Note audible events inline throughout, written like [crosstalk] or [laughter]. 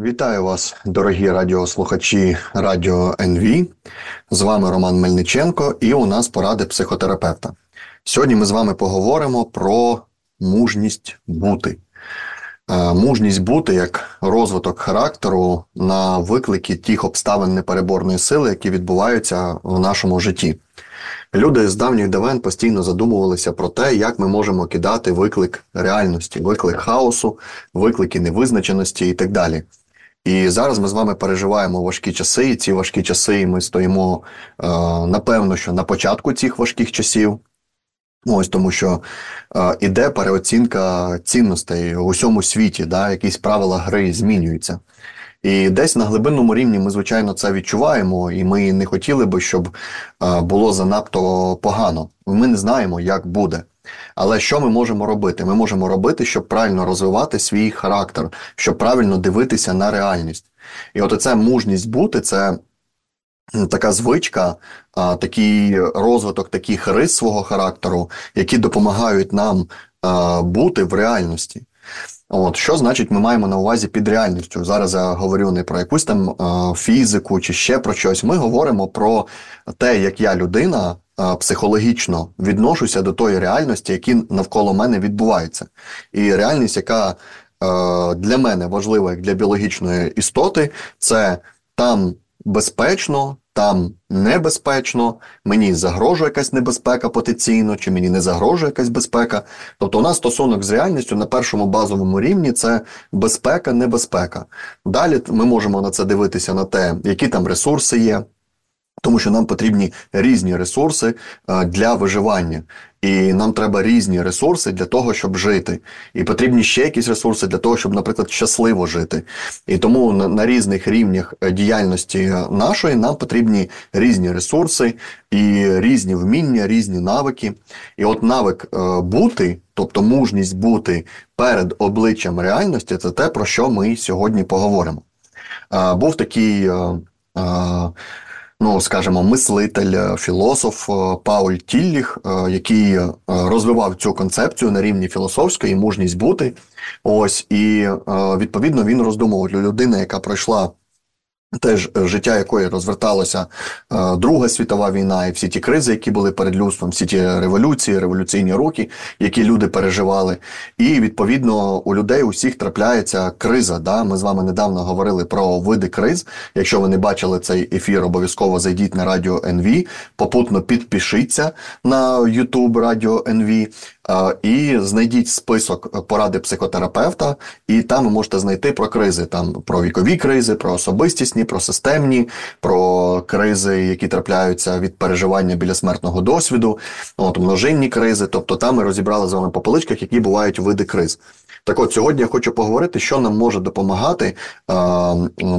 Вітаю вас, дорогі радіослухачі Радіо НВ. З вами Роман Мельниченко, і у нас поради психотерапевта. Сьогодні ми з вами поговоримо про мужність бути. Е, мужність бути як розвиток характеру на виклики тих обставин непереборної сили, які відбуваються в нашому житті. Люди з давніх давен постійно задумувалися про те, як ми можемо кидати виклик реальності, виклик хаосу, виклики невизначеності і так далі. І зараз ми з вами переживаємо важкі часи, і ці важкі часи ми стоїмо, е, напевно, що на початку цих важких часів. Ось тому, що е, іде переоцінка цінностей в усьому світі, да, якісь правила гри змінюються. І десь на глибинному рівні ми, звичайно, це відчуваємо, і ми не хотіли би, щоб е, було занадто погано. Ми не знаємо, як буде. Але що ми можемо робити? Ми можемо робити, щоб правильно розвивати свій характер, щоб правильно дивитися на реальність. І от оця мужність бути це така звичка, такий розвиток таких рис свого характеру, які допомагають нам бути в реальності. От що значить, ми маємо на увазі під реальністю? Зараз я говорю не про якусь там фізику чи ще про щось. Ми говоримо про те, як я людина психологічно відношуся до тої реальності, які навколо мене відбуваються. І реальність, яка для мене важлива як для біологічної істоти, це там безпечно, там небезпечно, мені загрожує якась небезпека потенційно, чи мені не загрожує якась безпека. Тобто у нас стосунок з реальністю на першому базовому рівні це безпека, небезпека. Далі ми можемо на це дивитися на те, які там ресурси є. Тому що нам потрібні різні ресурси е, для виживання, і нам треба різні ресурси для того, щоб жити. І потрібні ще якісь ресурси для того, щоб, наприклад, щасливо жити. І тому на, різних рівнях е, діяльності нашої нам потрібні різні ресурси і різні вміння, різні навики. І от навик е, бути, тобто мужність бути перед обличчям реальності, це те, про що ми сьогодні поговоримо. Був такий ну скажімо, мислитель, е, філософ е, Пауль Тілліх, е, який розвивав цю концепцію на рівні філософської мужність бути. Ось і відповідно він роздумував людина, яка пройшла. Теж е, життя якої розверталося е, Друга світова війна, і всі ті кризи, які були перед людством, всі ті революції, революційні роки, які люди переживали. І відповідно у людей усіх трапляється криза. Да? Ми з вами недавно говорили про види криз. Якщо ви не бачили цей ефір, обов'язково зайдіть на радіо НВ, попутно підпишіться на YouTube Радіо НВ. І знайдіть список поради психотерапевта, і там ви можете знайти про кризи, там про вікові кризи, про особистісні, про системні, про кризи, які трапляються від переживання біля смертного досвіду, от множинні кризи. Тобто там ми розібрали з вами по поличках, які бувають види криз. Так от сьогодні я хочу поговорити, що нам може допомагати е,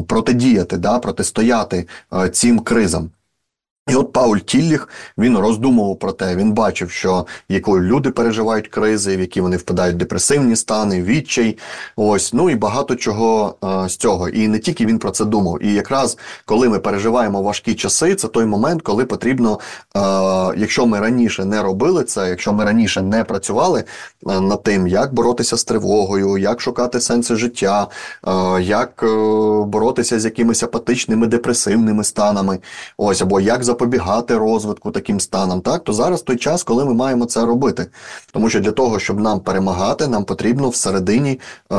протидіяти, да, протистояти е, цим кризам. І от Пауль Тілліх він роздумував про те, він бачив, що якою люди переживають кризи, в які вони впадають депресивні стани, відчай. Ось ну і багато чого е, з цього. І не тільки він про це думав. І якраз коли ми переживаємо важкі часи, це той момент, коли потрібно, е, якщо ми раніше не робили це, якщо ми раніше не працювали е, над тим, як боротися з тривогою, як шукати сенси життя, е, як е, боротися з якимись апатичними депресивними станами, ось або як запобігати розвитку таким станам, так то зараз той час, коли ми маємо це робити. Тому що для того, щоб нам перемагати, нам потрібно всередині е,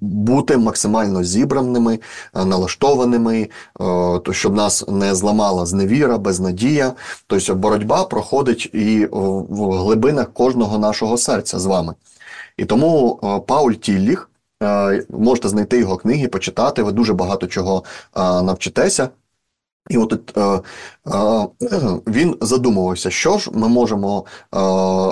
бути максимально зібраними, е, налаштованими, е, то щоб нас не зламала зневіра, безнадія. Тобто боротьба проходить і в глибинах кожного нашого серця з вами. І тому е, Пауль Тілліх. Е, можете знайти його книги, почитати, ви дуже багато чого навчитеся. І от е, е, він задумувався, що ж ми можемо е,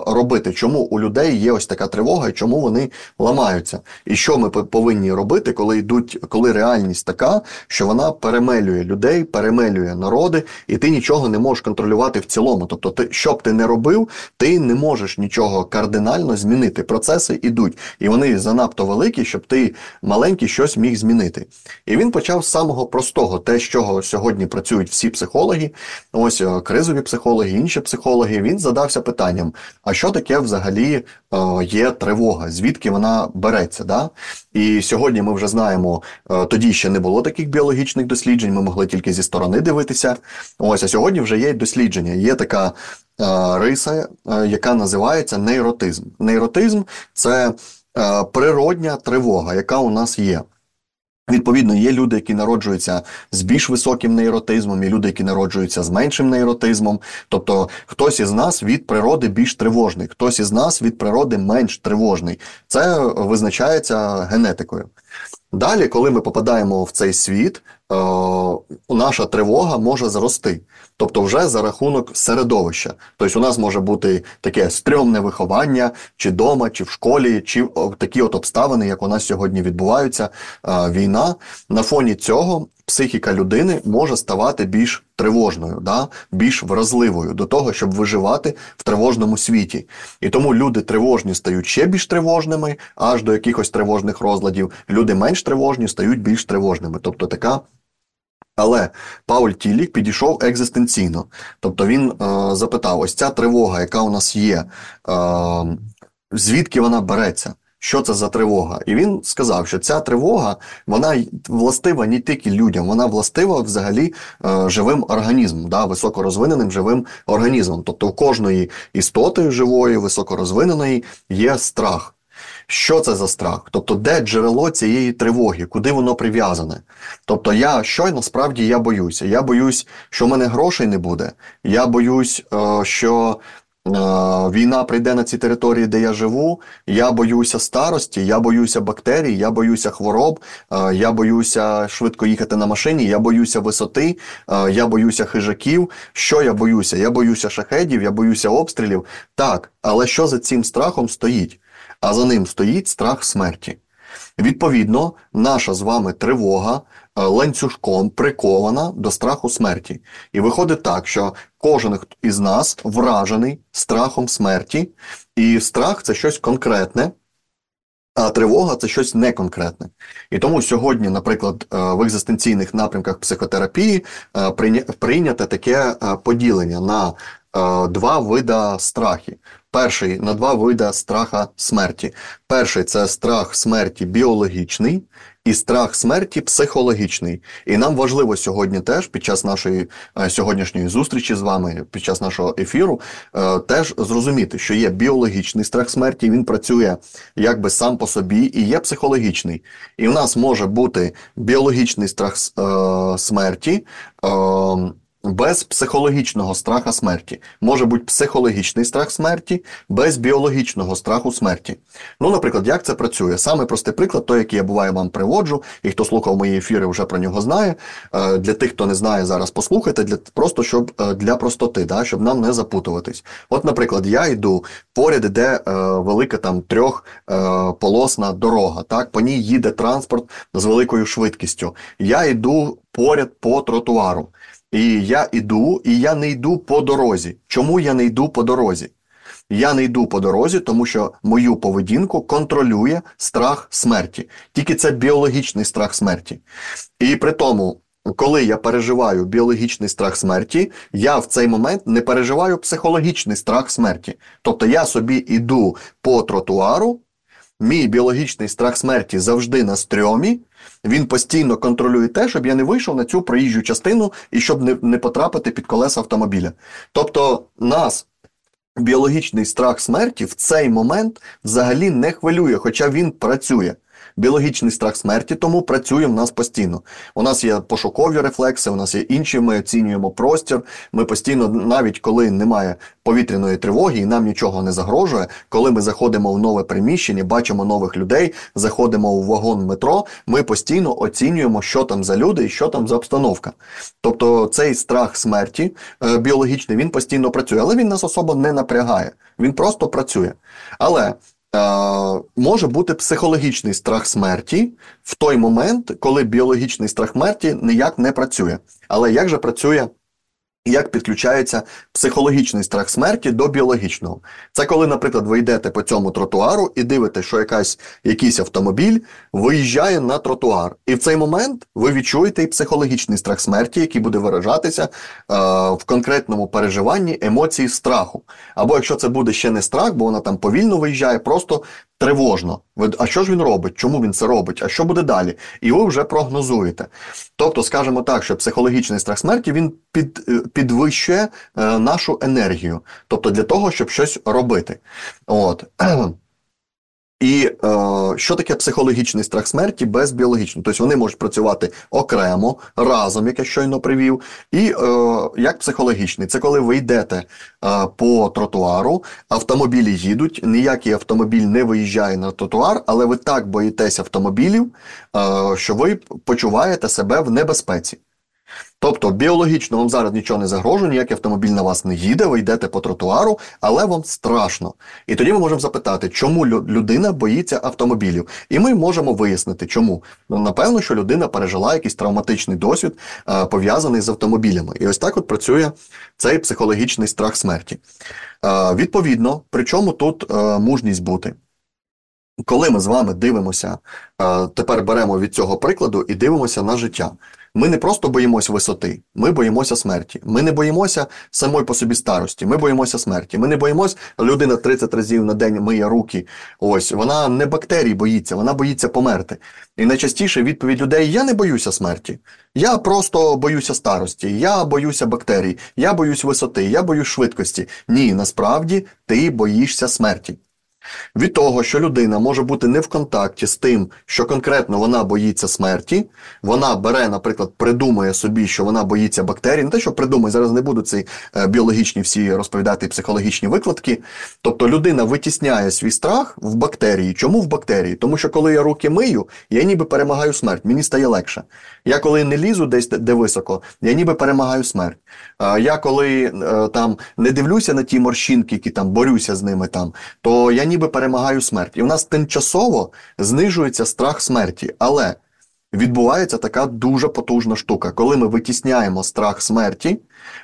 робити, чому у людей є ось така тривога, і чому вони ламаються, і що ми повинні робити, коли йдуть, коли реальність така, що вона перемелює людей, перемелює народи, і ти нічого не можеш контролювати в цілому. Тобто, ти що б ти не робив, ти не можеш нічого кардинально змінити. Процеси йдуть, і вони занадто великі, щоб ти маленький щось міг змінити. І він почав з самого простого, те, з чого сьогодні працює працюють всі психологи, ось е, кризові психологи, інші психологи. Він задався питанням: а що таке взагалі е, є тривога? Звідки вона береться? Да? І сьогодні ми вже знаємо, е, тоді ще не було таких біологічних досліджень, ми могли тільки зі сторони дивитися. Ось, а сьогодні вже є дослідження. Є така риса, яка називається нейротизм. Нейротизм це природня тривога, яка у нас є. Відповідно, є люди, які народжуються з більш високим нейротизмом, і люди, які народжуються з меншим нейротизмом. Тобто, хтось із нас від природи більш тривожний, хтось із нас від природи менш тривожний. Це визначається генетикою. Далі, коли ми попадаємо в цей світ, наша тривога може зрости, тобто вже за рахунок середовища. Тобто, у нас може бути таке стрьомне виховання, чи вдома, чи в школі, чи такі от обставини, як у нас сьогодні відбуваються, е, війна. На фоні цього психіка людини може ставати більш тривожною, да? більш вразливою до того, щоб виживати в тривожному світі. І тому люди тривожні стають ще більш тривожними, аж до якихось тривожних розладів. Люди менш тривожні стають більш тривожними. Тобто така. Але Пауль Тілік підійшов екзистенційно. Тобто він е, запитав: ось ця тривога, яка у нас є, е, звідки вона береться? Що це за тривога. І він сказав, що ця тривога вона властива не тільки людям, вона властива взагалі е, живим організмом, да, високорозвиненим живим організмом. Тобто у кожної істоти живої, високорозвиненої є страх. Що це за страх? Тобто, де джерело цієї тривоги, куди воно прив'язане? Тобто, я що насправді я боюся? Я боюсь, що в мене грошей не буде. Я боюсь, е, що війна прийде на ці території, де я живу. Я боюся старості, я боюся бактерій, я боюся хвороб, е, я боюся швидко їхати на машині, я боюся висоти, е, я боюся хижаків. Що я боюся? Я боюся шахедів, я боюся обстрілів. Так, але що за цим страхом стоїть? А за ним стоїть страх смерті. Відповідно, наша з вами тривога Е, ланцюжком прикована до страху смерті. І виходить так, що кожен із нас вражений страхом смерті, і страх це щось конкретне. А тривога це щось неконкретне. І тому сьогодні, наприклад, е, в екзистенційних напрямках психотерапії е, прийняте таке поділення на два вида страхи. Перший на два вида страха смерті. Перший це страх смерті біологічний, і страх смерті психологічний. І нам важливо сьогодні теж під час нашої е, сьогоднішньої зустрічі з вами, під час нашого ефіру, е, теж зрозуміти, що є біологічний страх смерті, він працює якби сам по собі, і є психологічний. І в нас може бути біологічний страх е, смерті. Без психологічного страха смерті. Може бути психологічний страх смерті, без біологічного страху смерті. Ну, наприклад, як це працює? Саме простий приклад, той, який я буває вам приводжу, і хто слухав мої ефіри, вже про нього знає. Е, для тих, хто не знає, зараз послухайте, для просто щоб е, для простоти, да, щоб нам не запутуватись. От, наприклад, я йду поряд, іде е, велика там трьохполосна дорога. Так, по ній їде транспорт з великою швидкістю. Я йду поряд по тротуару. І я йду, і я не йду по дорозі. Чому я не йду по дорозі? Я не йду по дорозі, тому що мою поведінку контролює страх смерті. Тільки це біологічний страх смерті. І при тому, коли я переживаю біологічний страх смерті, я в цей момент не переживаю психологічний страх смерті. Тобто я собі йду по тротуару, мій біологічний страх смерті завжди на стрьомі, він постійно контролює те, щоб я не вийшов на цю проїжджу частину і щоб не, не потрапити під колеса автомобіля. Тобто нас. Біологічний страх смерті в цей момент взагалі не хвилює, хоча він працює біологічний страх смерті, тому працює в нас постійно. У нас є пошукові рефлекси, у нас є інші. Ми оцінюємо простір. Ми постійно, навіть коли немає повітряної тривоги, і нам нічого не загрожує. Коли ми заходимо в нове приміщення, бачимо нових людей, заходимо в вагон метро. Ми постійно оцінюємо, що там за люди і що там за обстановка. Тобто цей страх смерті е, біологічний він постійно працює, але він нас особо не напрягає. Він просто працює. Але може бути психологічний страх смерті в той момент, коли біологічний страх смерті ніяк не працює. Але як же працює як підключається психологічний страх смерті до біологічного. Це коли, наприклад, ви йдете по цьому тротуару і дивитесь, що якась, якийсь автомобіль виїжджає на тротуар. І в цей момент ви відчуєте і психологічний страх смерті, який буде виражатися е, в конкретному переживанні емоції страху. Або якщо це буде ще не страх, бо вона там повільно виїжджає, просто тривожно. А що ж він робить? Чому він це робить? А що буде далі? І ви вже прогнозуєте. Тобто, скажімо так, що психологічний страх смерті він під, е, підвищує е, нашу енергію, тобто для того, щоб щось робити. От. [clears throat] І е, що таке психологічний страх смерті без біологічного? Тобто вони можуть працювати окремо, разом, як я щойно привів, і е, як психологічний. Це коли ви йдете е, по тротуару, автомобілі їдуть, ніякий автомобіль не виїжджає на тротуар, але ви так боїтеся автомобілів, е, що ви почуваєте себе в небезпеці. Тобто біологічно вам зараз нічого не загрожує, ніякий автомобіль на вас не їде, ви йдете по тротуару, але вам страшно. І тоді ми можемо запитати, чому людина боїться автомобілів. І ми можемо вияснити, чому. Ну, напевно, що людина пережила якийсь травматичний досвід, е, пов'язаний з автомобілями. І ось так от працює цей психологічний страх смерті. Е, відповідно, причому тут е, мужність бути. Коли ми з вами дивимося, тепер беремо від цього прикладу і дивимося на життя. Ми не просто боїмося висоти, ми боїмося смерті. Ми не боїмося самої по собі старості, ми боїмося смерті. Ми не боїмося, людина 30 разів на день миє руки. Ось вона не бактерій боїться, вона боїться померти. І найчастіше відповідь людей: я не боюся смерті. Я просто боюся старості, я боюся бактерій, я боюсь висоти, я боюсь швидкості. Ні, насправді ти боїшся смерті. Від того, що людина може бути не в контакті з тим, що конкретно вона боїться смерті, вона бере, наприклад, придумує собі, що вона боїться бактерій, не те, що придумує, зараз не буду ці е, біологічні всі розповідати психологічні викладки. Тобто людина витісняє свій страх в бактерії. Чому в бактерії? Тому що коли я руки мию, я ніби перемагаю смерть, мені стає легше. Я коли не лізу десь де високо, я ніби перемагаю смерть. Я коли е, там не дивлюся на ті морщинки, які там борюся з ними, там, то я ніби перемагаю смерть. І в нас тимчасово знижується страх смерті. Але відбувається така дуже потужна штука. Коли ми витісняємо страх смерті,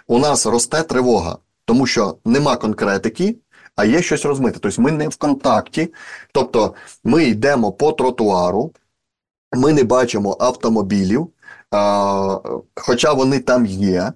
у нас росте тривога, тому що нема конкретики. А є щось розмите. Тобто ми не в контакті. Тобто ми йдемо по тротуару, ми не бачимо автомобілів, хоча вони там є.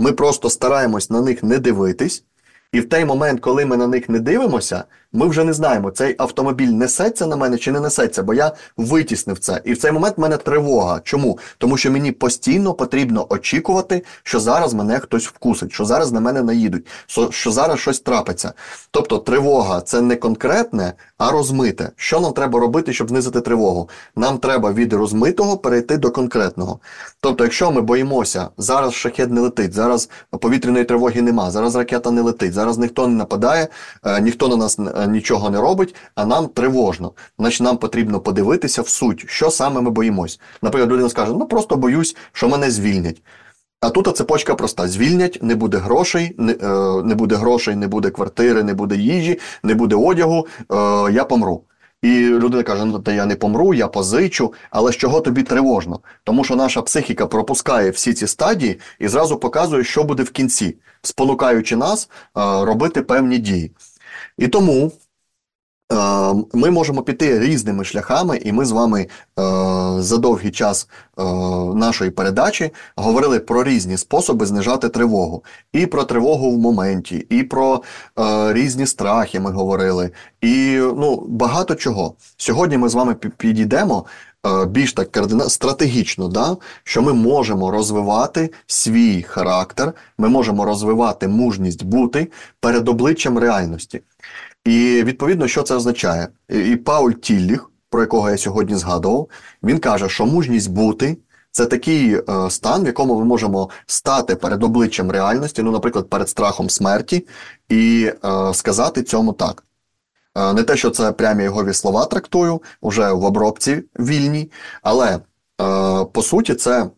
Ми просто стараємось на них не дивитись. І в той момент, коли ми на них не дивимося, ми вже не знаємо, цей автомобіль несеться на мене чи не несеться, бо я витіснив це. І в цей момент в мене тривога. Чому? Тому що мені постійно потрібно очікувати, що зараз мене хтось вкусить, що зараз на мене наїдуть, що зараз щось трапиться. Тобто тривога це не конкретне, а розмите. Що нам треба робити, щоб знизити тривогу? Нам треба від розмитого перейти до конкретного. Тобто, якщо ми боїмося, зараз шахет не летить, зараз повітряної тривоги нема, зараз ракета не летить, зараз ніхто не нападає, е, ніхто на нас Е, нічого не робить, а нам тривожно. Значить, нам потрібно подивитися в суть, що саме ми боїмось. Наприклад, людина скаже: ну просто боюсь, що мене звільнять. А тут цепочка проста: звільнять, не буде грошей, не, е, не буде грошей, не буде квартири, не буде їжі, не буде одягу. Е, я помру. І людина каже: ну та я не помру, я позичу, але з чого тобі тривожно? Тому що наша психіка пропускає всі ці стадії і зразу показує, що буде в кінці, спонукаючи нас е, робити певні дії. І тому е, ми можемо піти різними шляхами, і ми з вами е, за довгий час е, нашої передачі говорили про різні способи знижати тривогу. І про тривогу в моменті, і про різні страхи ми говорили, і ну, багато чого. Сьогодні ми з вами підійдемо. Більш так кардина стратегічно, да, що ми можемо розвивати свій характер, ми можемо розвивати мужність бути перед обличчям реальності. І відповідно, що це означає? І Пауль Тілліх, про якого я сьогодні згадував, він каже, що мужність бути. Це такий е, стан, в якому ми можемо стати перед обличчям реальності, ну, наприклад, перед страхом смерті, і е, сказати цьому так. Е, не те, що це прямі його слова трактую, вже в обробці вільній, але е, по суті, це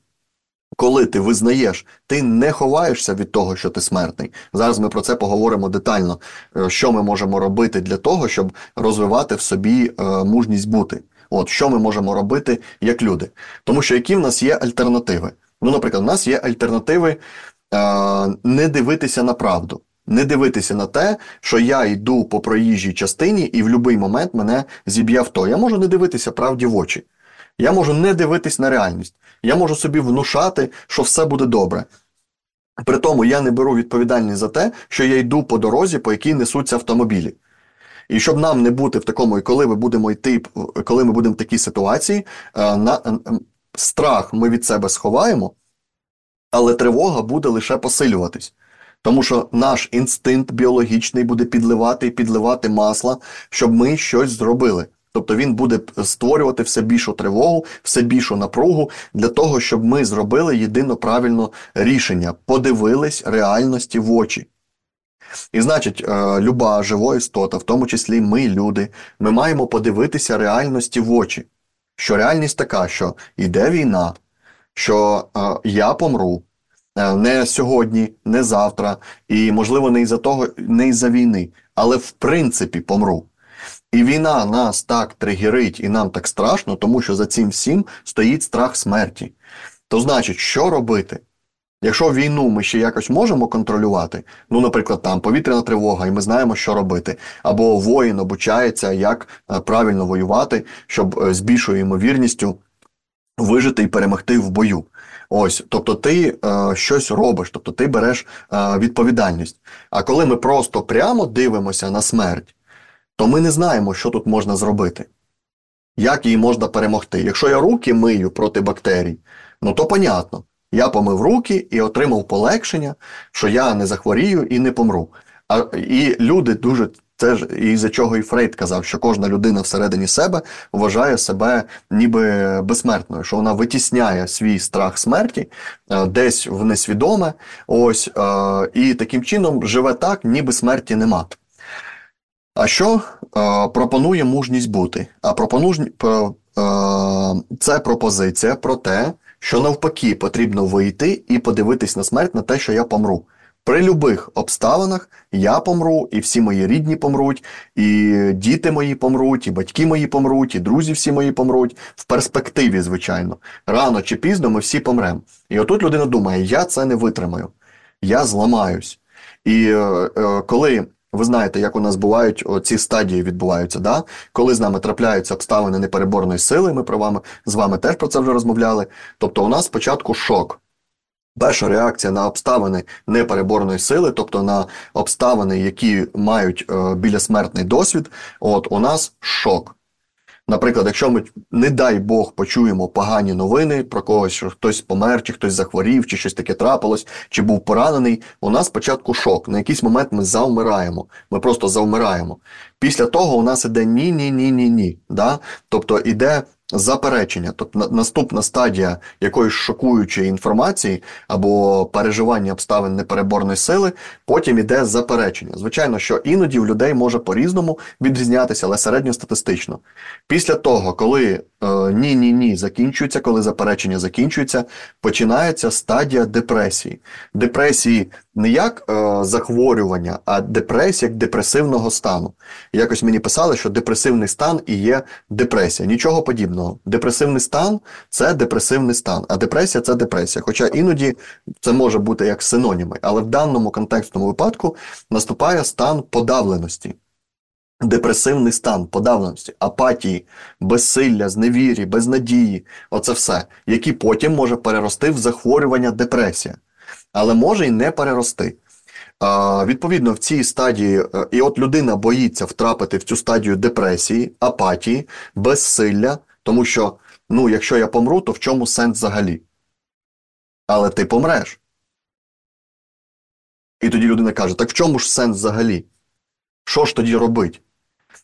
коли ти визнаєш, ти не ховаєшся від того, що ти смертний. Зараз ми про це поговоримо детально, е, що ми можемо робити для того, щоб розвивати в собі е, мужність бути. От що ми можемо робити як люди. Тому що які в нас є альтернативи? Ну, наприклад, у нас є альтернативи не дивитися на правду, не дивитися на те, що я йду по проїжджій частині і в будь-який момент мене зіб'є авто. Я можу не дивитися правді в очі. Я можу не дивитись на реальність. Я можу собі внушати, що все буде добре. При тому я не беру відповідальність за те, що я йду по дорозі, по якій несуться автомобілі. І щоб нам не бути в такому, і коли ми будемо йти, коли ми будемо в такій ситуації, е, на страх ми від себе сховаємо, але тривога буде лише посилюватись. Тому що наш інстинкт біологічний буде підливати і підливати масла, щоб ми щось зробили. Тобто він буде створювати все більшу тривогу, все більшу напругу для того, щоб ми зробили єдино правильне рішення, подивились реальності в очі. І значить, е, люба жива істота, в тому числі ми, люди, ми маємо подивитися реальності в очі. Що реальність така, що йде війна, що е, я помру е, не сьогодні, не завтра, і, можливо, не із-за того, не із-за війни, але в принципі помру. І війна нас так тригерить і нам так страшно, тому що за цим всім стоїть страх смерті. То значить, що робити? Якщо війну ми ще якось можемо контролювати, ну, наприклад, там повітряна тривога, і ми знаємо, що робити, або воїн обучається, як е, правильно воювати, щоб е, з більшою ймовірністю вижити і перемогти в бою. Ось, тобто ти е, щось робиш, тобто ти береш е, відповідальність. А коли ми просто прямо дивимося на смерть, то ми не знаємо, що тут можна зробити, як її можна перемогти. Якщо я руки мию проти бактерій, ну то понятно. Я помив руки і отримав полегшення, що я не захворію і не помру. А, І люди дуже це ж і за чого і Фрейд казав, що кожна людина всередині себе вважає себе ніби безсмертною, що вона витісняє свій страх смерті е, десь в несвідоме, ось е, і таким чином живе так, ніби смерті нема. А що е, пропонує мужність бути? А пропонуж... е, це пропозиція про те, що навпаки потрібно вийти і подивитись на смерть на те, що я помру. При любих обставинах я помру, і всі мої рідні помруть, і діти мої помруть, і батьки мої помруть, і друзі всі мої помруть. В перспективі, звичайно. Рано чи пізно ми всі помремо. І отут людина думає, я це не витримаю, я зламаюсь. І е, е, коли ви знаєте, як у нас бувають ці стадії відбуваються, да? коли з нами трапляються обставини непереборної сили, ми про вами з вами теж про це вже розмовляли. Тобто, у нас спочатку шок. Перша реакція на обставини непереборної сили, тобто на обставини, які мають е, білясмертний досвід, от у нас шок. Наприклад, якщо ми, не дай Бог, почуємо погані новини про когось, що хтось помер, чи хтось захворів, чи щось таке трапилось, чи був поранений, у нас спочатку шок. На якийсь момент ми завмираємо, ми просто завмираємо. Після того у нас іде ні-ні-ні-ні-ні. Да? Тобто іде заперечення, тобто наступна стадія якоїсь шокуючої інформації або переживання обставин непереборної сили, потім іде заперечення. Звичайно, що іноді в людей може по-різному відрізнятися, але середньостатистично. Після того, коли ні-ні ні закінчується, коли заперечення закінчується, починається стадія депресії. Депресії не як е, захворювання, а депресія як депресивного стану. Якось мені писали, що депресивний стан і є депресія. Нічого подібного. Депресивний стан це депресивний стан, а депресія це депресія. Хоча іноді це може бути як синоніми, але в даному контекстному випадку наступає стан подавленості депресивний стан, подавленості, апатії, безсилля, зневірі, безнадії оце все, які потім може перерости в захворювання депресія, але може й не перерости. А, Відповідно, в цій стадії, е, і от людина боїться втрапити в цю стадію депресії, апатії, безсилля, тому що, ну, якщо я помру, то в чому сенс взагалі? Але ти помреш. І тоді людина каже: так в чому ж сенс взагалі? Що ж тоді робить?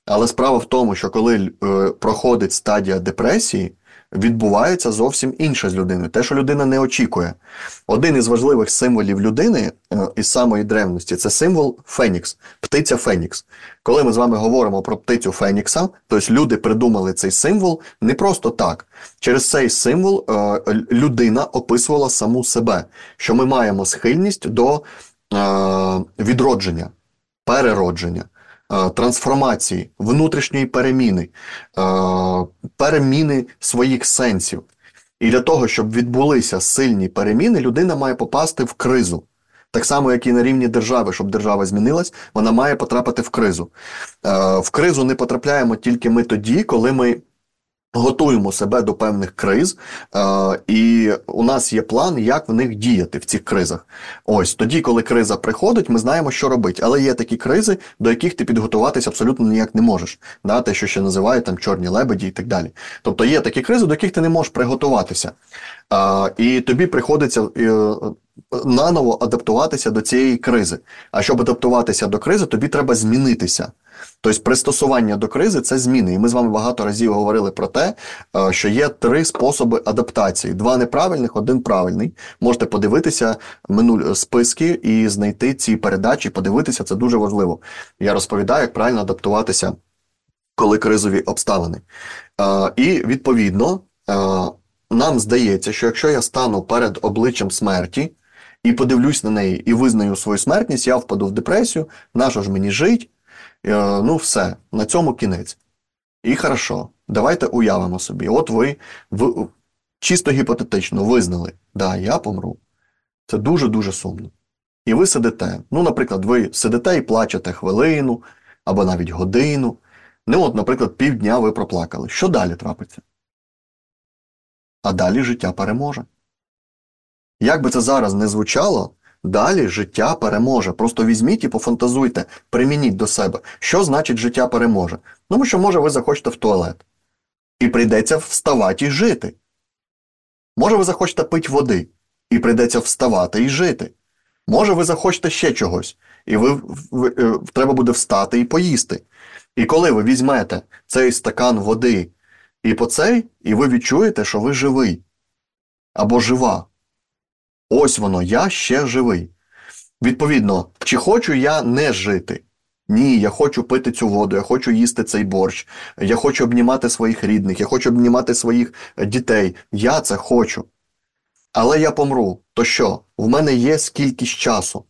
Але справа в тому, що коли е, проходить стадія депресії, відбувається зовсім інше з людиною, те, що людина не очікує. Один із важливих символів людини е, із самої древності це символ Фенікс, птиця Фенікс. Коли ми з вами говоримо про птицю Фенікса, тобто люди придумали цей символ не просто так. Через цей символ е, людина описувала саму себе, що ми маємо схильність до е, відродження, переродження. Е, трансформації, внутрішньої переміни, е, переміни своїх сенсів. І для того, щоб відбулися сильні переміни, людина має попасти в кризу. Так само, як і на рівні держави, щоб держава змінилась, вона має потрапити в кризу. Е, в кризу не потрапляємо тільки ми тоді, коли ми. Готуємо себе до певних криз, е, і у нас є план, як в них діяти в цих кризах. Ось тоді, коли криза приходить, ми знаємо, що робити. Але є такі кризи, до яких ти підготуватися абсолютно ніяк не можеш. Да? Те, що ще називають там чорні лебеді і так далі. Тобто є такі кризи, до яких ти не можеш приготуватися. Е, і тобі приходиться е, наново адаптуватися до цієї кризи. А щоб адаптуватися до кризи, тобі треба змінитися. Тобто пристосування до кризи це зміни. І ми з вами багато разів говорили про те, е, що є три способи адаптації: два неправильних, один правильний. Можете подивитися минулі списки і знайти ці передачі, подивитися, це дуже важливо. Я розповідаю, як правильно адаптуватися, коли кризові обставини. Е, і відповідно. Е, нам здається, що якщо я стану перед обличчям смерті і подивлюсь на неї і визнаю свою смертність, я впаду в депресію, на що ж мені жить? Е, ну, все, на цьому кінець. І хорошо, давайте уявимо собі. От ви, ви чисто гіпотетично визнали, да, я помру. Це дуже-дуже сумно. І ви сидите. Ну, наприклад, ви сидите і плачете хвилину або навіть годину. Ну, от, наприклад, півдня ви проплакали. Що далі трапиться? А далі життя переможе. Як би це зараз не звучало, Далі життя переможе. Просто візьміть і пофантазуйте, примініть до себе, що значить життя переможе. Тому що, може, ви захочете в туалет. І прийдеться вставати і жити. Може, ви захочете пити води, і прийдеться вставати і жити. Може, ви захочете ще чогось, і ви, ви, е, треба буде встати і поїсти. І коли ви візьмете цей стакан води і по цей, і ви відчуєте, що ви живий або жива. Ось воно, я ще живий. Відповідно, чи хочу я не жити? Ні, я хочу пити цю воду, я хочу їсти цей борщ, я хочу обнімати своїх рідних, я хочу обнімати своїх дітей. Я це хочу. Але я помру. То що? В мене є скількись часу.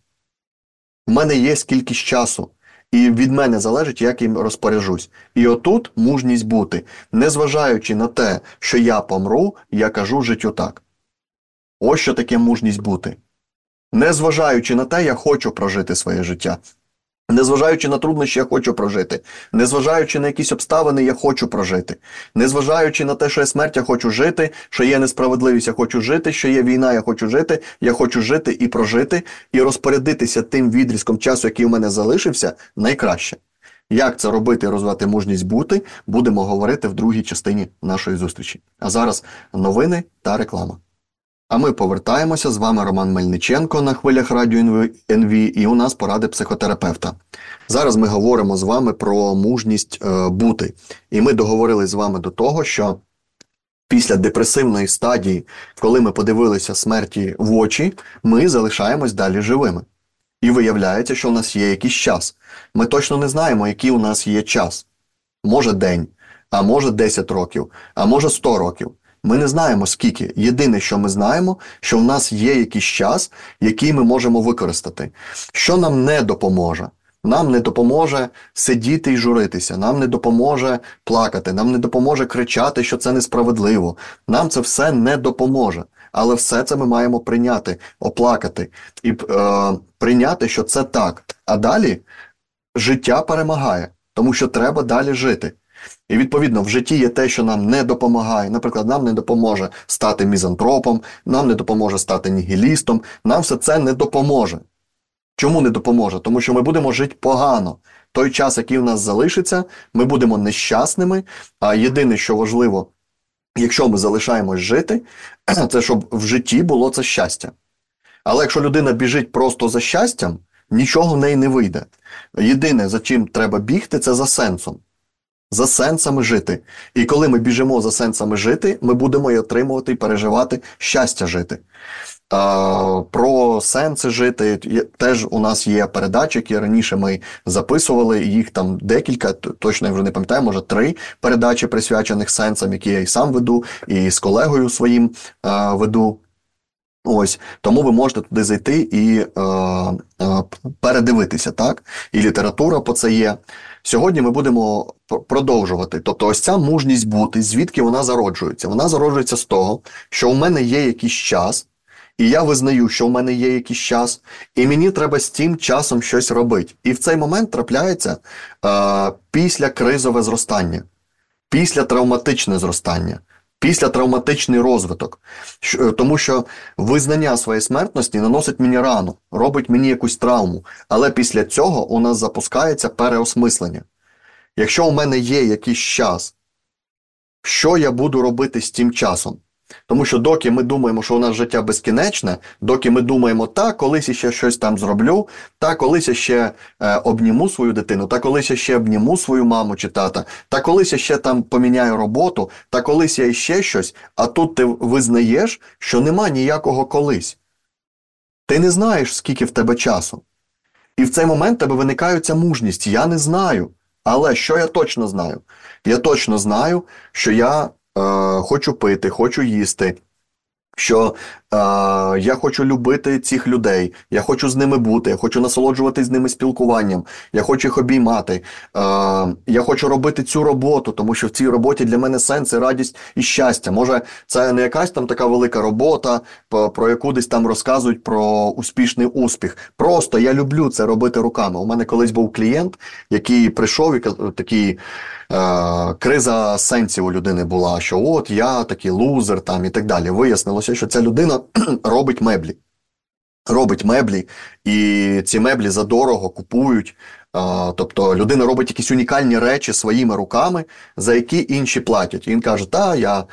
В мене є скількись часу. І від мене залежить, як їм розпоряжусь. І отут мужність бути. Незважаючи на те, що я помру, я кажу життю так. Ось що таке мужність бути. Незважаючи на те, я хочу прожити своє життя. Незважаючи на труднощі, я хочу прожити. Незважаючи на якісь обставини, я хочу прожити. Незважаючи на те, що є смерть, я хочу жити, що є несправедливість, я хочу жити, що є війна, я хочу жити, я хочу жити і прожити, і розпорядитися тим відрізком часу, який у мене залишився, найкраще. Як це робити і розвивати мужність бути, будемо говорити в другій частині нашої зустрічі. А зараз новини та реклама. А ми повертаємося з вами Роман Мельниченко на хвилях радіо НВ, і у нас поради психотерапевта. Зараз ми говоримо з вами про мужність е, бути. І ми договорились з вами до того, що після депресивної стадії, коли ми подивилися смерті в очі, ми залишаємось далі живими. І виявляється, що у нас є якийсь час. Ми точно не знаємо, який у нас є час. Може день, а може 10 років, а може 100 років. Ми не знаємо скільки. Єдине, що ми знаємо, що в нас є якийсь час, який ми можемо використати. Що нам не допоможе? Нам не допоможе сидіти і журитися, нам не допоможе плакати, нам не допоможе кричати, що це несправедливо. Нам це все не допоможе. Але все це ми маємо прийняти, оплакати і е, прийняти, що це так. А далі життя перемагає, тому що треба далі жити. І відповідно в житті є те, що нам не допомагає. Наприклад, нам не допоможе стати мізантропом, нам не допоможе стати нігілістом, нам все це не допоможе. Чому не допоможе? Тому що ми будемо жити погано. Той час, який в нас залишиться, ми будемо нещасними. А єдине, що важливо, якщо ми залишаємось жити, [clears throat] це щоб в житті було це щастя. Але якщо людина біжить просто за щастям, нічого в неї не вийде. Єдине, за чим треба бігти, це за сенсом за сенсами жити. І коли ми біжимо за сенсами жити, ми будемо і отримувати і переживати щастя жити. А, Про сенси жити теж у нас є передачі, які раніше ми записували. Їх там декілька, точно я вже не пам'ятаю, може три передачі присвячених сенсам, які я і сам веду, і з колегою своїм а, веду. Ось тому ви можете туди зайти і е, е, передивитися, так? І література по це є. Сьогодні ми будемо продовжувати. Тобто, ось ця мужність бути, звідки вона зароджується? Вона зароджується з того, що у мене є якийсь час, і я визнаю, що в мене є якийсь час, і мені треба з тим часом щось робити. І в цей момент трапляється е, після кризове зростання, після травматичне зростання. Після травматичний розвиток, е, тому що визнання своєї смертності наносить мені рану, робить мені якусь травму. Але після цього у нас запускається переосмислення. Якщо у мене є якийсь час, що я буду робити з тим часом? Тому що доки ми думаємо, що у нас життя безкінечне, доки ми думаємо, та колись ще щось там зроблю, та колись я ще е, обніму свою дитину, та колись я ще обніму свою маму чи тата, та колись я ще там поміняю роботу, та колись я ще щось, а тут ти визнаєш, що нема ніякого колись. Ти не знаєш, скільки в тебе часу. І в цей момент тебе виникає ця мужність. Я не знаю. Але що я точно знаю? Я точно знаю, що я хочу пити, хочу їсти. Що е, я хочу любити цих людей, я хочу з ними бути, я хочу насолоджуватись з ними спілкуванням, я хочу їх обіймати. Я хочу робити цю роботу, тому що в цій роботі для мене сенс і радість і щастя. Може, це не якась там така велика робота, про яку десь там розказують про успішний успіх. Просто я люблю це робити руками. У мене колись був клієнт, який прийшов і такий. Е, криза сенсів у людини була, що от я такий лузер там і так далі. Вияснилося, що ця людина [clears throat] робить меблі. Робить меблі, і ці меблі задорого купують. Тобто людина робить якісь унікальні речі своїми руками, за які інші платять. І він каже, та я, е,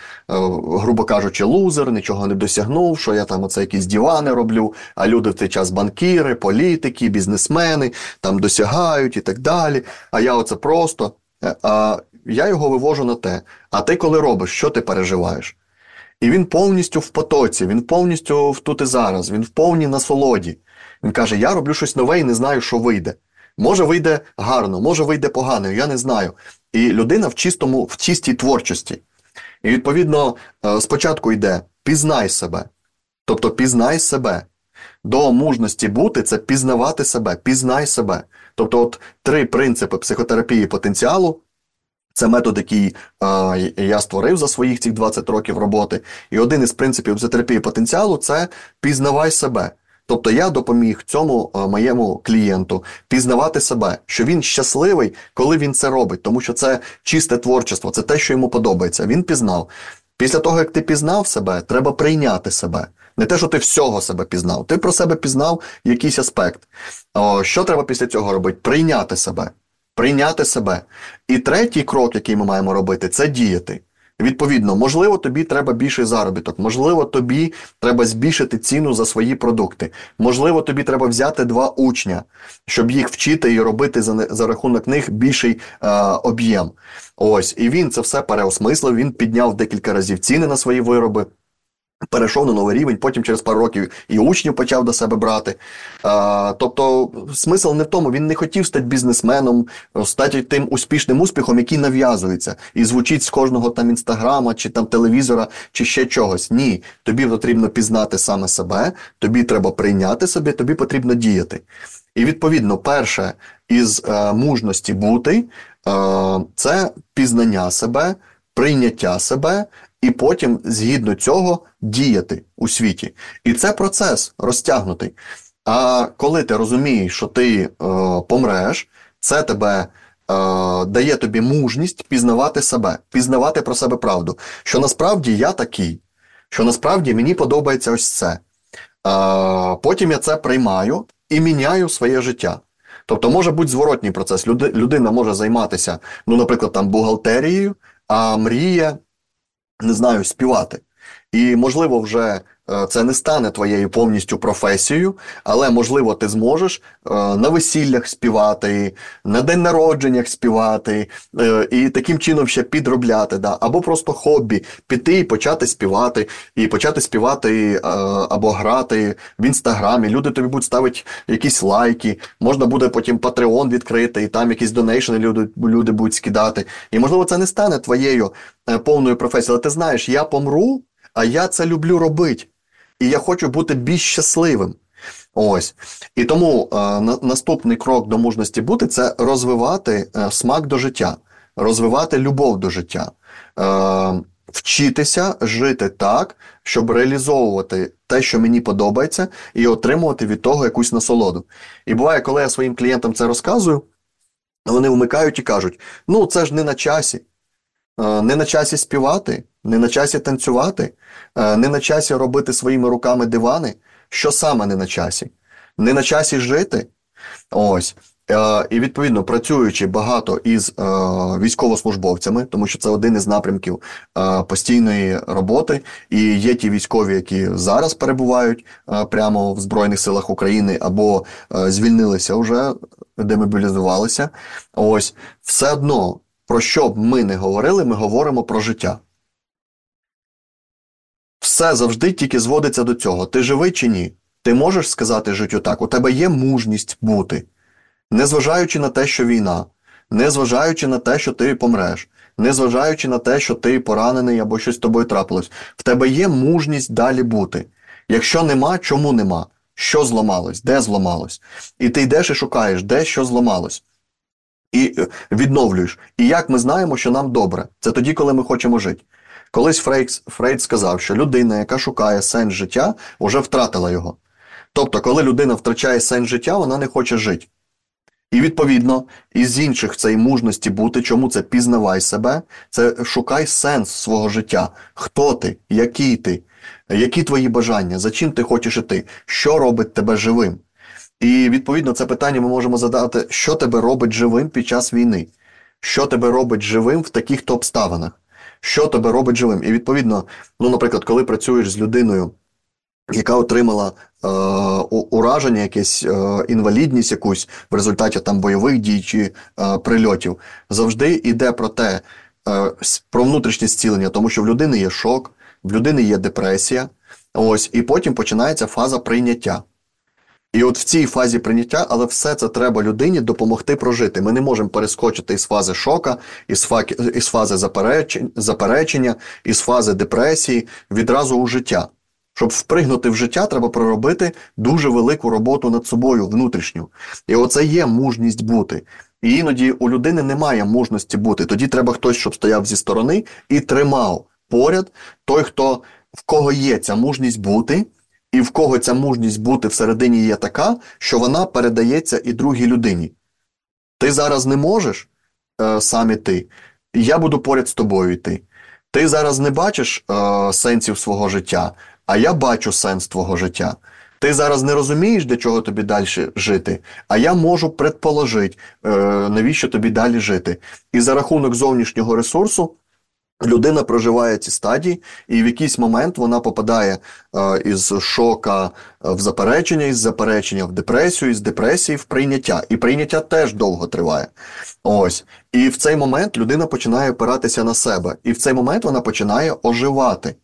грубо кажучи, лузер, нічого не досягнув, що я там оце якісь дивани роблю, а люди в цей час банкіри, політики, бізнесмени там досягають і так далі. А я оце просто Е, а я його вивожу на те. А ти коли робиш, що ти переживаєш? І він повністю в потоці, він повністю в тут і зараз, він в повній насолоді. Він каже: Я роблю щось нове і не знаю, що вийде. Може, вийде гарно, може вийде погано, я не знаю. І людина в чистому, в чистій творчості. І відповідно, е, спочатку йде пізнай себе. Тобто пізнай себе. До мужності бути це пізнавати себе, пізнай себе. Тобто, от три принципи психотерапії потенціалу. Це метод, який е, я створив за своїх цих 20 років роботи. І один із принципів психотерапії потенціалу це пізнавай себе. Тобто я допоміг цьому е, моєму клієнту пізнавати себе, що він щасливий, коли він це робить, тому що це чисте творчество, це те, що йому подобається. Він пізнав. Після того, як ти пізнав себе, треба прийняти себе. Не те, що ти всього себе пізнав. Ти про себе пізнав якийсь аспект. О, Що треба після цього робити? Прийняти себе. Прийняти себе. І третій крок, який ми маємо робити, це діяти. Відповідно, можливо, тобі треба більший заробіток, можливо, тобі треба збільшити ціну за свої продукти. Можливо, тобі треба взяти два учня, щоб їх вчити і робити за за рахунок них більший е, об'єм. Ось, і він це все переосмислив. Він підняв декілька разів ціни на свої вироби. Перейшов на новий рівень, потім через пару років і учнів почав до себе брати. А, Тобто, смисл не в тому, він не хотів стати бізнесменом, стати тим успішним успіхом, який нав'язується, і звучить з кожного там інстаграма, чи там телевізора, чи ще чогось. Ні, тобі потрібно пізнати саме себе, тобі треба прийняти себе, тобі потрібно діяти. І відповідно, перше із е, мужності бути е, це пізнання себе, прийняття себе і потім, згідно цього, діяти у світі. І це процес розтягнутий. А коли ти розумієш, що ти е, помреш, це тебе е, дає тобі мужність пізнавати себе, пізнавати про себе правду. Що насправді я такий, що насправді мені подобається ось це. Е, потім я це приймаю і міняю своє життя. Тобто може бути зворотній процес. Людина може займатися, ну, наприклад, там бухгалтерією, а мріє не знаю, співати. І, можливо, вже це не стане твоєю повністю професією, але, можливо, ти зможеш е, на весіллях співати, на день народженнях співати, е, і таким чином ще підробляти, да? або просто хобі, піти і почати співати, і почати співати або грати в інстаграмі. Люди тобі будуть ставити якісь лайки, можна буде потім Patreon відкрити, і там якісь донейшни люди, люди будуть скидати. І, можливо, це не стане твоєю повною професією. Але ти знаєш, я помру а я це люблю робити. І я хочу бути більш щасливим. Ось. І тому е, на, наступний крок до мужності бути це розвивати е, смак до життя, розвивати любов до життя. Е, вчитися жити так, щоб реалізовувати те, що мені подобається, і отримувати від того якусь насолоду. І буває, коли я своїм клієнтам це розказую, вони вмикають і кажуть: ну це ж не на часі. Е, не на часі співати, не на часі танцювати, не на часі робити своїми руками дивани. Що саме не на часі? Не на часі жити. Ось. Е, і відповідно працюючи багато із військовослужбовцями, тому що це один із напрямків постійної роботи, і є ті військові, які зараз перебувають прямо в Збройних силах України або звільнилися вже, демобілізувалися. Ось все одно про що б ми не говорили, ми говоримо про життя. Все завжди тільки зводиться до цього. Ти живий чи ні? Ти можеш сказати життю так, у тебе є мужність бути, незважаючи на те, що війна, незважаючи на те, що ти помреш, незважаючи на те, що ти поранений або щось з тобою трапилось, в тебе є мужність далі бути. Якщо нема, чому нема? Що зламалось, де зламалось? І ти йдеш і шукаєш, де що зламалось і е, відновлюєш. І як ми знаємо, що нам добре, це тоді, коли ми хочемо жити. Колись Фрейд, Фрейд сказав, що людина, яка шукає сенс життя, вже втратила його. Тобто, коли людина втрачає сенс життя, вона не хоче жити. І відповідно, із інших цієї мужності бути, чому це пізнавай себе, це шукай сенс свого життя. Хто ти, який ти, які твої бажання, за чим ти хочеш іти, що робить тебе живим. І відповідно це питання ми можемо задати, що тебе робить живим під час війни, що тебе робить живим в таких то обставинах, що тебе робить живим. І відповідно, ну, наприклад, коли працюєш з людиною, яка отримала е, ураження, якесь е, інвалідність якусь в результаті там бойових дій чи е, прильотів, завжди йде про те, е, про внутрішнє зцілення, тому що в людини є шок, в людини є депресія. Ось, і потім починається фаза прийняття. І от в цій фазі прийняття, але все це треба людині допомогти прожити. Ми не можемо перескочити із фази шока, із факи, із фази заперечення, із фази депресії відразу у життя. Щоб впригнути в життя, треба проробити дуже велику роботу над собою внутрішню. І оце є мужність бути. І іноді у людини немає мужності бути. Тоді треба хтось, щоб стояв зі сторони і тримав поряд той, хто в кого є ця мужність бути і в кого ця мужність бути всередині є така, що вона передається і другій людині. Ти зараз не можеш е, сам іти, я буду поряд з тобою йти. Ти зараз не бачиш е, сенсів свого життя, а я бачу сенс твого життя. Ти зараз не розумієш, для чого тобі далі жити, а я можу предположити, е, навіщо тобі далі жити. І за рахунок зовнішнього ресурсу Людина проживає ці стадії, і в якийсь момент вона попадає е, із шока в заперечення, із заперечення в депресію, із депресії в прийняття. І прийняття теж довго триває. Ось. І в цей момент людина починає опиратися на себе. І в цей момент вона починає оживати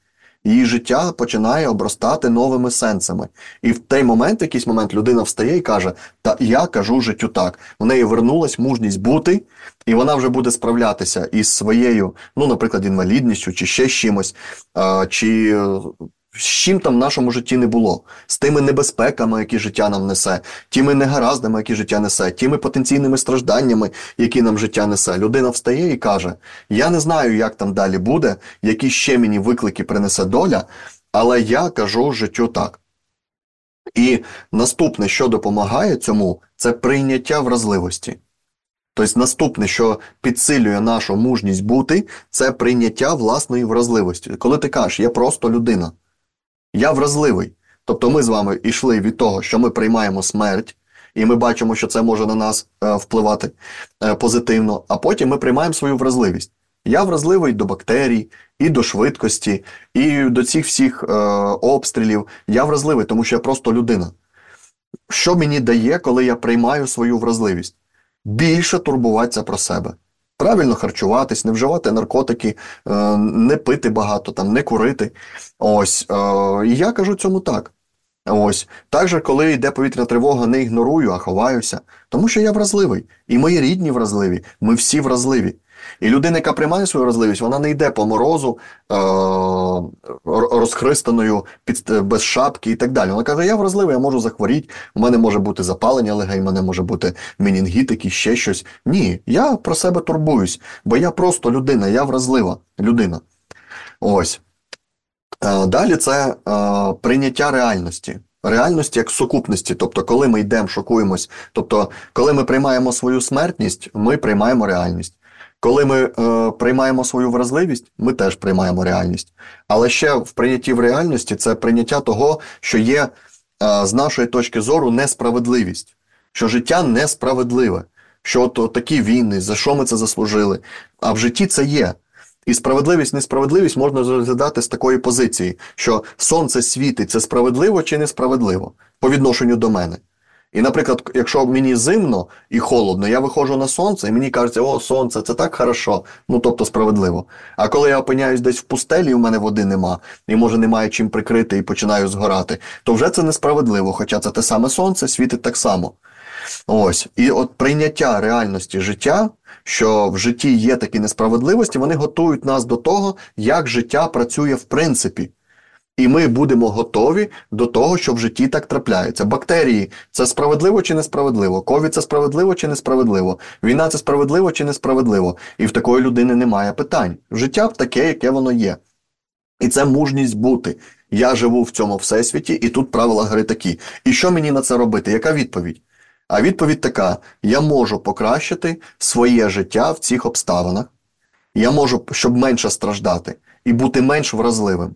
її життя починає обростати новими сенсами. І в той момент, в якийсь момент, людина встає і каже: Та я кажу життю так. У неї вернулась мужність бути, і вона вже буде справлятися із своєю, ну, наприклад, інвалідністю, чи ще чимось, чи з чим там в нашому житті не було, з тими небезпеками, які життя нам несе, тими негараздами, які життя несе, тими потенційними стражданнями, які нам життя несе. Людина встає і каже: Я не знаю, як там далі буде, які ще мені виклики принесе доля, але я кажу життю так. І наступне, що допомагає цьому, це прийняття вразливості. Тобто, наступне, що підсилює нашу мужність бути, це прийняття власної вразливості. Коли ти кажеш, я просто людина. Я вразливий. Тобто ми з вами йшли від того, що ми приймаємо смерть, і ми бачимо, що це може на нас е, впливати е, позитивно, а потім ми приймаємо свою вразливість. Я вразливий до бактерій, і до швидкості, і до цих всіх е, обстрілів. Я вразливий, тому що я просто людина. Що мені дає, коли я приймаю свою вразливість? Більше турбуватися про себе правильно харчуватись, не вживати наркотики, е, не пити багато, там, не курити. Ось, е, І я кажу цьому так. Ось. Так коли йде повітряна тривога, не ігнорую, а ховаюся. Тому що я вразливий. І мої рідні вразливі, ми всі вразливі. І людина, яка приймає свою вразливість, вона не йде по морозу е- розхристаною під, без шапки і так далі. Вона каже: Я вразливий, я можу захворіти, у мене може бути запалення легень, у мене може бути менінгітики, ще щось. Ні, я про себе турбуюсь, бо я просто людина, я вразлива людина. Ось. Е, далі це е, прийняття реальності. Реальності як сукупності. Тобто, коли ми йдемо, шокуємось, тобто, коли ми приймаємо свою смертність, ми приймаємо реальність. Коли ми е, приймаємо свою вразливість, ми теж приймаємо реальність. Але ще в прийнятті в реальності це прийняття того, що є е, з нашої точки зору несправедливість, що життя несправедливе, що от, такі війни, за що ми це заслужили. А в житті це є. І справедливість, несправедливість можна розглядати з такої позиції, що сонце світить це справедливо чи несправедливо по відношенню до мене. І, наприклад, якщо мені зимно і холодно, я виходжу на сонце, і мені кажеться, о, сонце, це так хорошо, ну тобто справедливо. А коли я опиняюсь десь в пустелі, і в мене води нема, і може немає чим прикрити, і починаю згорати, то вже це несправедливо, хоча це те саме сонце світить так само. Ось. І от прийняття реальності життя, що в житті є такі несправедливості, вони готують нас до того, як життя працює в принципі. І ми будемо готові до того, що в житті так трапляється. Бактерії це справедливо чи несправедливо? Ковід це справедливо чи несправедливо? Війна це справедливо чи несправедливо? І в такої людини немає питань. Життя таке, яке воно є. І це мужність бути. Я живу в цьому всесвіті, і тут правила гри такі. І що мені на це робити? Яка відповідь? А відповідь така: я можу покращити своє життя в цих обставинах. Я можу, щоб менше страждати і бути менш вразливим.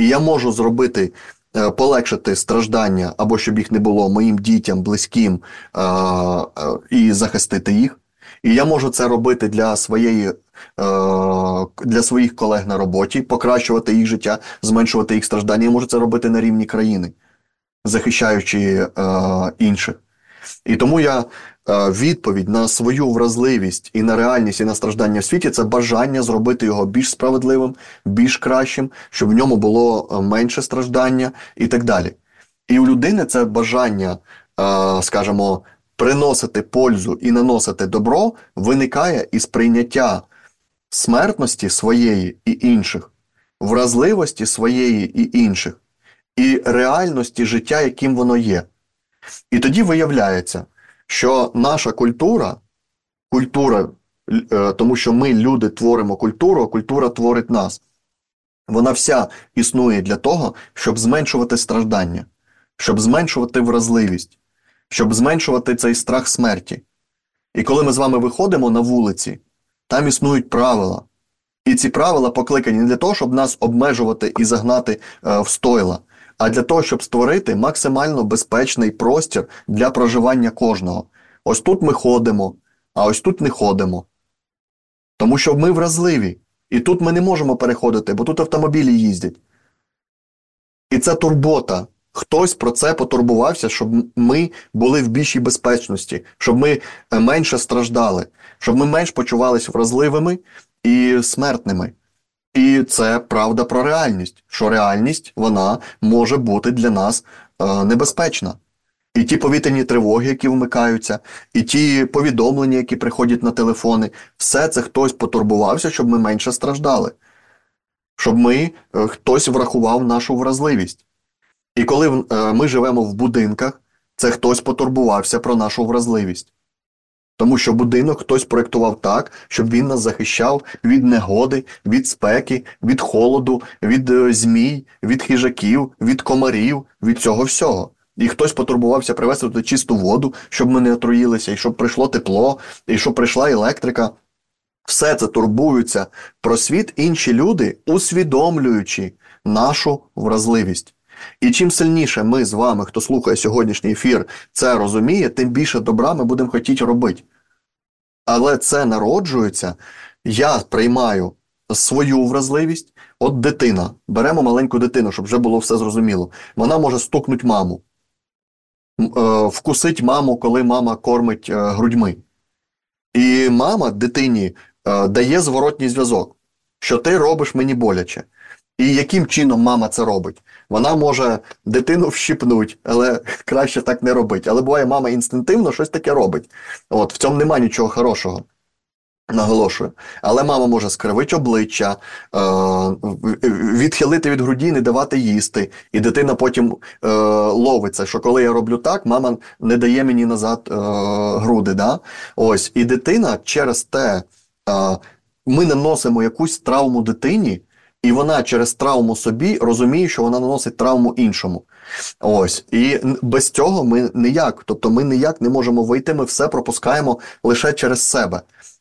І я можу зробити, е, полегшити страждання або щоб їх не було моїм дітям, близьким е, е, і захистити їх. І я можу це робити для своєї, для своїх колег на роботі, покращувати їх життя, зменшувати їх страждання. Я можу це робити на рівні країни, захищаючи інших. І тому я відповідь на свою вразливість і на реальність, і на страждання в світі це бажання зробити його більш справедливим, більш кращим, щоб в ньому було е, менше страждання і так далі. І у людини це бажання, е, скажімо, приносити пользу і наносити добро виникає із прийняття смертності своєї і інших, вразливості своєї і інших, і реальності життя, яким воно є. І тоді виявляється що наша культура, культура, е, тому що ми, люди, творимо культуру, а культура творить нас. Вона вся існує для того, щоб зменшувати страждання, щоб зменшувати вразливість, щоб зменшувати цей страх смерті. І коли ми з вами виходимо на вулиці, там існують правила. І ці правила покликані не для того, щоб нас обмежувати і загнати е, в стойла, а для того, щоб створити максимально безпечний простір для проживання кожного. Ось тут ми ходимо, а ось тут не ходимо. Тому що ми вразливі. І тут ми не можемо переходити, бо тут автомобілі їздять. І це турбота. Хтось про це потурбувався, щоб ми були в більшій безпечності, щоб ми е, менше страждали, щоб ми менш почувалися вразливими і смертними. І це правда про реальність, що реальність вона може бути для нас е, небезпечна. І ті повітряні тривоги, які вмикаються, і ті повідомлення, які приходять на телефони, все це хтось потурбувався, щоб ми менше страждали, щоб ми е, хтось врахував нашу вразливість. І коли е, ми живемо в будинках, це хтось потурбувався про нашу вразливість. Тому що будинок хтось проєктував так, щоб він нас захищав від негоди, від спеки, від холоду, від е, змій, від хижаків, від комарів, від цього всього. І хтось потурбувався привезти туди чисту воду, щоб ми не отруїлися, і щоб прийшло тепло, і щоб прийшла електрика. Все це турбуються про світ інші люди, усвідомлюючи нашу вразливість. І чим сильніше ми з вами, хто слухає сьогоднішній ефір, це розуміє, тим більше добра ми будемо хотіти робити. Але це народжується, я приймаю свою вразливість. От дитина. Беремо маленьку дитину, щоб вже було все зрозуміло. Вона може стукнути маму, е, вкусить маму, коли мама кормить е, грудьми. І мама дитині е, дає зворотній зв'язок, що ти робиш мені боляче. І яким чином мама це робить? Вона може дитину вщипнути, але краще так не робити. Але буває, мама інстинктивно щось таке робить. От В цьому нема нічого хорошого. Наголошую. Але мама може скривити обличчя, е, відхилити від груді, не давати їсти. І дитина потім е, ловиться, що коли я роблю так, мама не дає мені назад е, груди. Да? Ось. І дитина через те, е, ми наносимо якусь травму дитині і вона через травму собі розуміє, що вона наносить травму іншому. Ось і без цього ми ніяк, тобто ми ніяк не можемо вийти. Ми все пропускаємо лише через себе.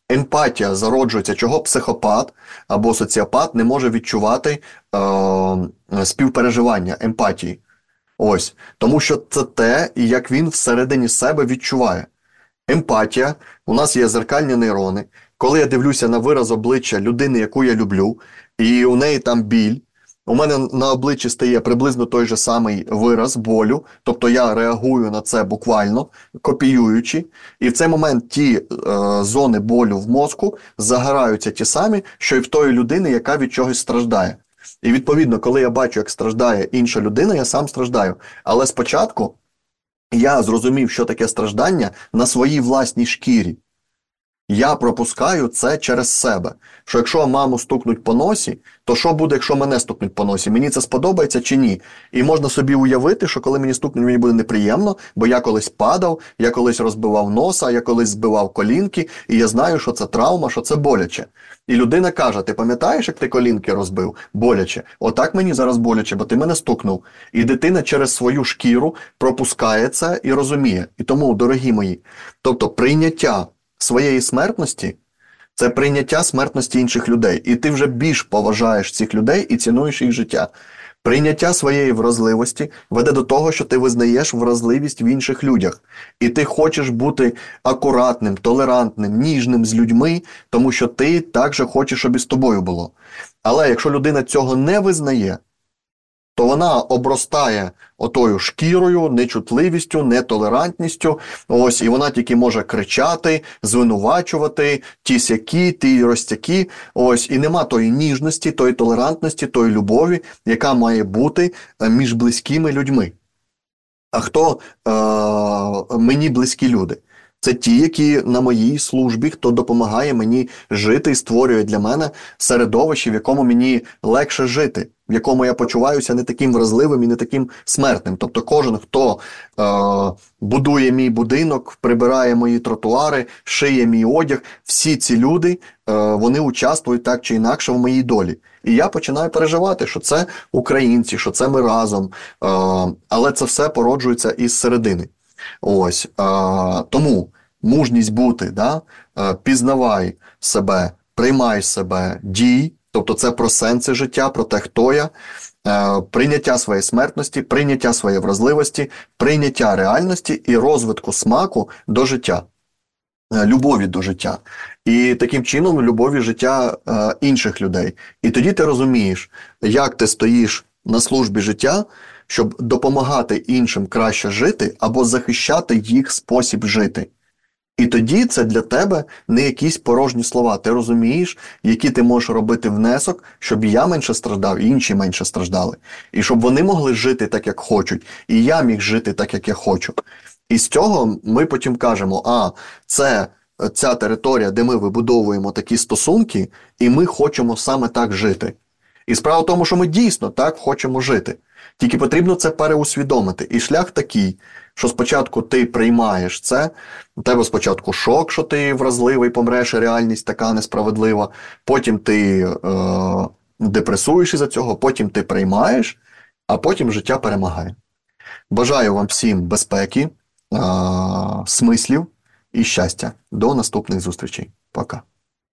Емпатія зароджується, чого психопат або соціопат не може відчувати е, співпереживання емпатії. Ось тому, що це те, як він всередині себе відчуває. Емпатія, у нас є зеркальні нейрони. Коли я дивлюся на вираз обличчя людини, яку я люблю, і у неї там біль, у мене на обличчі стає приблизно той же самий вираз болю, тобто я реагую на це буквально копіюючи, і в цей момент ті е, зони болю в мозку загораються ті самі, що й в тої людини, яка від чогось страждає. І відповідно, коли я бачу, як страждає інша людина, я сам страждаю. Але спочатку я зрозумів, що таке страждання на своїй власній шкірі. Я пропускаю це через себе. Що якщо маму стукнуть по носі, то що буде, якщо мене стукнуть по носі? Мені це сподобається чи ні? І можна собі уявити, що коли мені стукнуть, мені буде неприємно, бо я колись падав, я колись розбивав носа, я колись збивав колінки, і я знаю, що це травма, що це боляче. І людина каже: Ти пам'ятаєш, як ти колінки розбив? Боляче. Отак мені зараз боляче, бо ти мене стукнув. І дитина через свою шкіру пропускає це і розуміє. І тому, дорогі мої, тобто прийняття своєї смертності це прийняття смертності інших людей. І ти вже більш поважаєш цих людей і цінуєш їх життя. Прийняття своєї вразливості веде до того, що ти визнаєш вразливість в інших людях, і ти хочеш бути акуратним, толерантним, ніжним з людьми, тому що ти також хочеш, щоб і з тобою було. Але якщо людина цього не визнає, то вона обростає отою шкірою, нечутливістю, нетолерантністю. Ось і вона тільки може кричати, звинувачувати ті сякі, ті розтяки. Ось і нема тої ніжності, тої толерантності, тої любові, яка має бути е, між близькими людьми. А хто е, мені близькі люди? Це ті, які на моїй службі, хто допомагає мені жити і створює для мене середовище, в якому мені легше жити, в якому я почуваюся не таким вразливим і не таким смертним. Тобто, кожен, хто е, будує мій будинок, прибирає мої тротуари, шиє мій одяг, всі ці люди е, вони участвують так чи інакше в моїй долі. І я починаю переживати, що це українці, що це ми разом, е, але це все породжується із середини. Ось а, тому мужність бути, да, пізнавай себе, приймай себе, дій, тобто це про сенси життя, про те, хто я, прийняття своєї смертності, прийняття своєї вразливості, прийняття реальності і розвитку смаку до життя. Любові до життя. І таким чином любові життя е, інших людей. І тоді ти розумієш, як ти стоїш на службі життя, щоб допомагати іншим краще жити або захищати їх спосіб жити. І тоді це для тебе не якісь порожні слова. Ти розумієш, які ти можеш робити внесок, щоб я менше страждав, і інші менше страждали. І щоб вони могли жити так, як хочуть, і я міг жити так, як я хочу. І з цього ми потім кажемо: а це ця територія, де ми вибудовуємо такі стосунки, і ми хочемо саме так жити. І справа в тому, що ми дійсно так хочемо жити. Тільки потрібно це переусвідомити. І шлях такий, що спочатку ти приймаєш це, у тебе спочатку шок, що ти вразливий, помреш, і реальність така несправедлива. Потім ти е, депресуєш із за цього, потім ти приймаєш, а потім життя перемагає. Бажаю вам всім безпеки, е, смислів і щастя. До наступних зустрічей. Пока.